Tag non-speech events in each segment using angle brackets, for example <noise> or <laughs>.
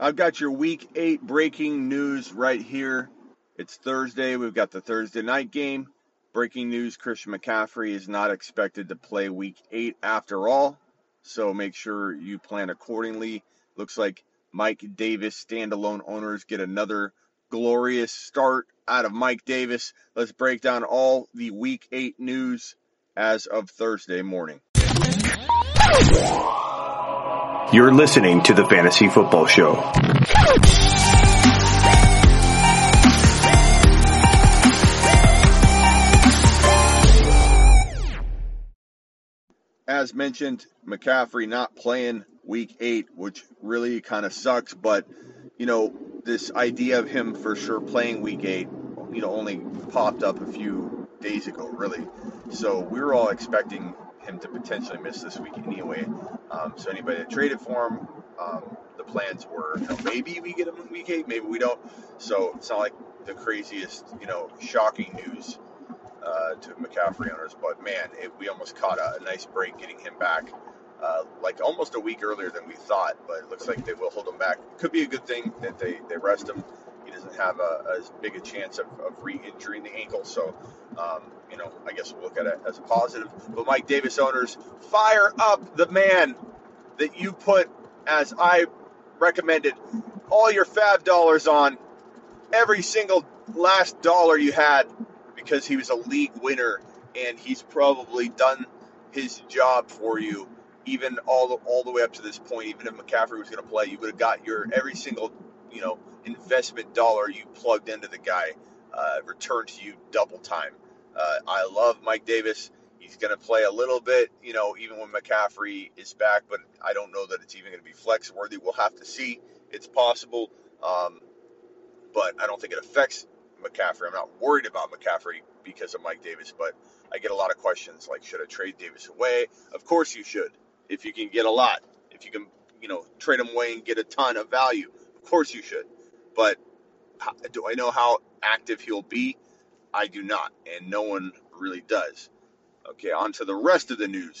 I've got your week eight breaking news right here. It's Thursday. We've got the Thursday night game. Breaking news Christian McCaffrey is not expected to play week eight after all. So make sure you plan accordingly. Looks like Mike Davis standalone owners get another glorious start out of Mike Davis. Let's break down all the week eight news as of Thursday morning. You're listening to the Fantasy Football Show. As mentioned, McCaffrey not playing week eight, which really kind of sucks, but you know, this idea of him for sure playing week eight, you know, only popped up a few days ago, really. So we were all expecting him to potentially miss this week anyway. Um, so anybody that traded for him, um, the plans were you know, maybe we get him in week eight, maybe we don't. So it's not like the craziest, you know, shocking news uh, to McCaffrey owners, but man, it, we almost caught a, a, nice break getting him back. Uh, like almost a week earlier than we thought, but it looks like they will hold him back. Could be a good thing that they, they rest him he doesn't have a, as big a chance of, of re-injuring the ankle. So, um, you know, I guess we'll look at it as a positive. But Mike Davis owners, fire up the man that you put, as I recommended, all your FAAB dollars on, every single last dollar you had, because he was a league winner and he's probably done his job for you even all the all the way up to this point, even if McCaffrey was going to play, you would have got your every single you know investment dollar you plugged into the guy uh, returned to you double time. Uh, I love Mike Davis. He's going to play a little bit, you know, even when McCaffrey is back, but I don't know that it's even going to be flex worthy. We'll have to see. It's possible, um, but I don't think it affects McCaffrey. I'm not worried about McCaffrey because of Mike Davis, but I get a lot of questions like, should I trade Davis away? Of course you should, if you can get a lot. If you can, you know, trade him away and get a ton of value, course you should. But do I know how active he'll be? I do not, and no one really does. Okay, on to the rest of the news.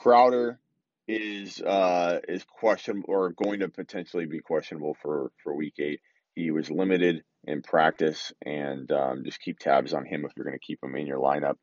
Crowder is uh, is questionable or going to potentially be questionable for for week eight. He was limited in practice, and um, just keep tabs on him if you're going to keep him in your lineup.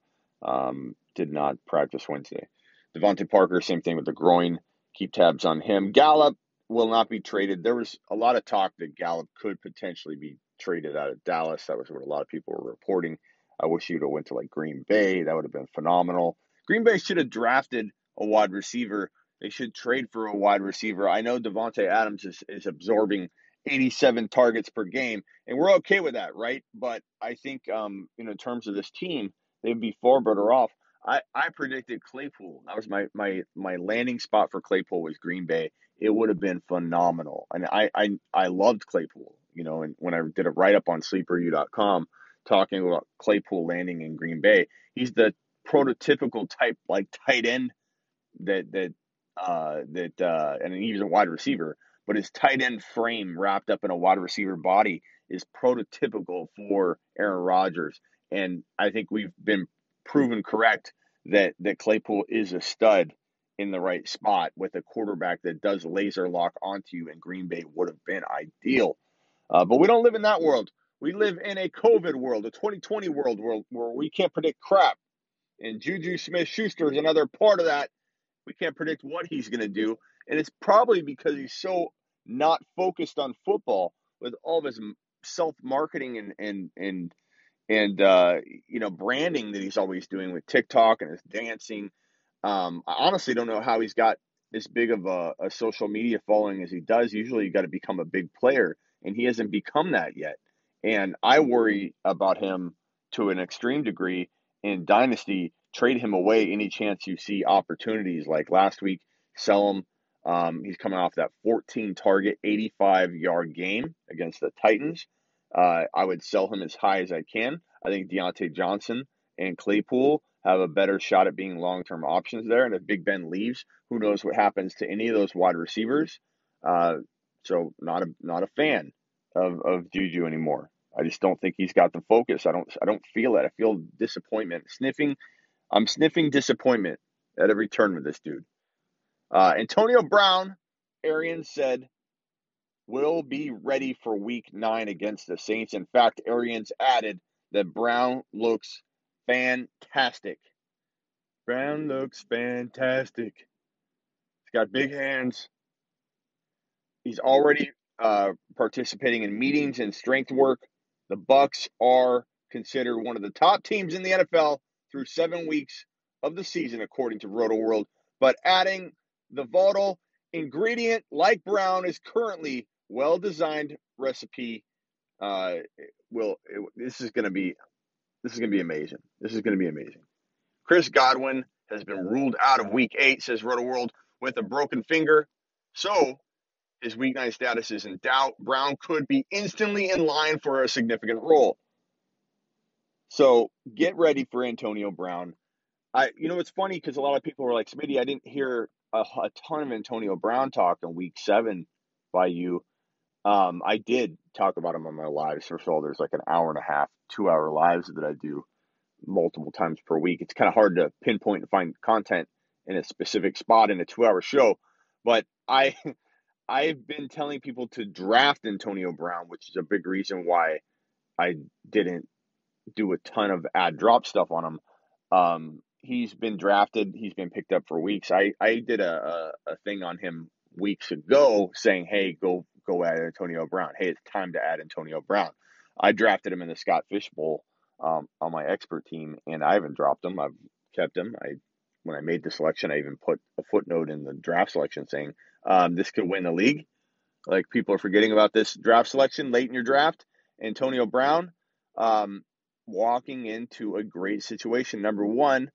Um, did not practice Wednesday. DeVante Parker, same thing with the groin. Keep tabs on him. Gallup will not be traded. There was a lot of talk that Gallup could potentially be traded out of Dallas. That was what a lot of people were reporting. I wish he would have went to like Green Bay. That would have been phenomenal. Green Bay should have drafted a wide receiver. They should trade for a wide receiver. I know Davante Adams is, is absorbing 87 targets per game, and we're okay with that, right? But I think, um, you know, in terms of this team, they'd be far better off. I, I predicted Claypool. That was my, my my landing spot for Claypool was Green Bay. It would have been phenomenal, and I I, I loved Claypool. You know, and when I did a write up on SleeperU.com talking about Claypool landing in Green Bay, he's the prototypical type like tight end that that uh, that uh, and he's a wide receiver, but his tight end frame wrapped up in a wide receiver body is prototypical for Aaron Rodgers, and I think we've been proven correct that that Claypool is a stud in the right spot with a quarterback that does laser lock onto you, and Green Bay would have been ideal. Uh, but we don't live in that world. We live in a COVID world, a 2020 world where, where we can't predict crap. And Juju Smith Schuster is another part of that we can't predict what he's going to do. And it's probably because he's so not focused on football with all of his self marketing and, and, and, and, uh, you know, branding that he's always doing with TikTok and his dancing. Um, I honestly don't know how he's got as big of a, a social media following as he does. Usually you got to become a big player, and he hasn't become that yet. And I worry about him to an extreme degree in Dynasty trade him away any chance you see opportunities like last week, sell him Um, he's coming off that 14 target, 85 yard game against the Titans. Uh, I would sell him as high as I can. I think Diontae Johnson and Claypool have a better shot at being long term options there. And if Big Ben leaves, who knows what happens to any of those wide receivers? Uh, so not a not a fan of, of Juju anymore. I just don't think he's got the focus. I don't I don't feel it. I feel disappointment. Sniffing I'm sniffing disappointment at every turn with this dude. Uh, Antonio Brown, Arians said, will be ready for week nine against the Saints. In fact, Arians added that Brown looks fantastic. Brown looks fantastic. He's got big hands. He's already uh, participating in meetings and strength work. The Bucs are considered one of the top teams in the NFL through seven weeks of the season, according to Roto World. But adding the volatile ingredient like brown is currently well designed recipe. Uh, will this is going to be this is going to be amazing. This is going to be amazing. Chris Godwin has been ruled out of Week Eight, says Roto World, with a broken finger. So his Week Nine status is in doubt. Brown could be instantly in line for a significant role. So get ready for Antonio Brown. I, you know, it's funny because a lot of people were like, Smitty, I didn't hear a, a, ton of Antonio Brown talk in week seven by you. Um, I did talk about him on my lives. First of all, there's like an hour and a half, two hour lives that I do multiple times per week. It's kind of hard to pinpoint and find content in a specific spot in a two hour show. But I, <laughs> I've been telling people to draft Antonio Brown, which is a big reason why I didn't do a ton of ad drop stuff on him. Um, he's been drafted. He's been picked up for weeks. I, I did a, a, thing on him weeks ago saying, hey, go go add Antonio Brown. Hey, it's time to add Antonio Brown. I drafted him in the Scott Fish Bowl um, on my expert team, and I haven't dropped him. I've kept him. I when I made the selection, I even put a footnote in the draft selection saying um, this could win the league. Like people are forgetting about this draft selection late in your draft. Antonio Brown, um, walking into a great situation. Number one,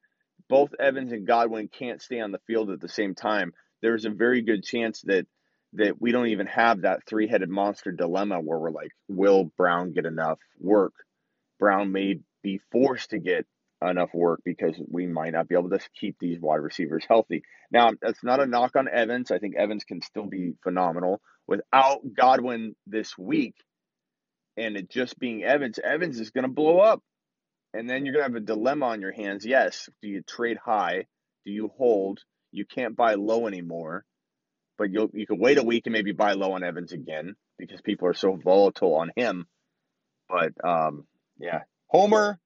both Evans and Godwin can't stay on the field at the same time. There's a very good chance that that we don't even have that three-headed monster dilemma where we're like, will Brown get enough work? Brown may be forced to get enough work because we might not be able to keep these wide receivers healthy. Now, that's not a knock on Evans. I think Evans can still be phenomenal. Without Godwin this week, and it just being Evans, Evans is going to blow up. And then you're going to have a dilemma on your hands. Yes, do you trade high? Do you hold? You can't buy low anymore, but you you can wait a week and maybe buy low on Evans again because people are so volatile on him. But um, yeah, Homer,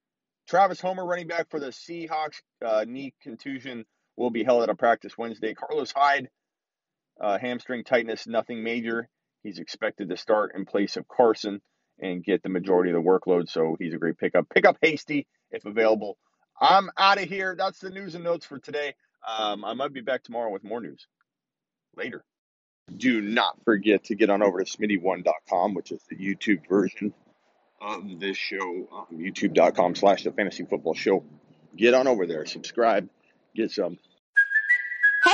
Travis Homer, running back for the Seahawks, uh, knee contusion will be held at a practice Wednesday. Carlos Hyde, uh, hamstring tightness, nothing major. He's expected to start in place of Carson and get the majority of the workload. So he's a great pickup. Pick up Hasty if available. I'm out of here. That's the news and notes for today. Um, I might be back tomorrow with more news later. Do not forget to get on over to smitty1.com, which is the YouTube version of this show, um, youtube.com slash the fantasy football show. Get on over there, subscribe, get some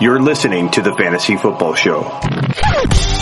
You're listening to the Fantasy Football Show.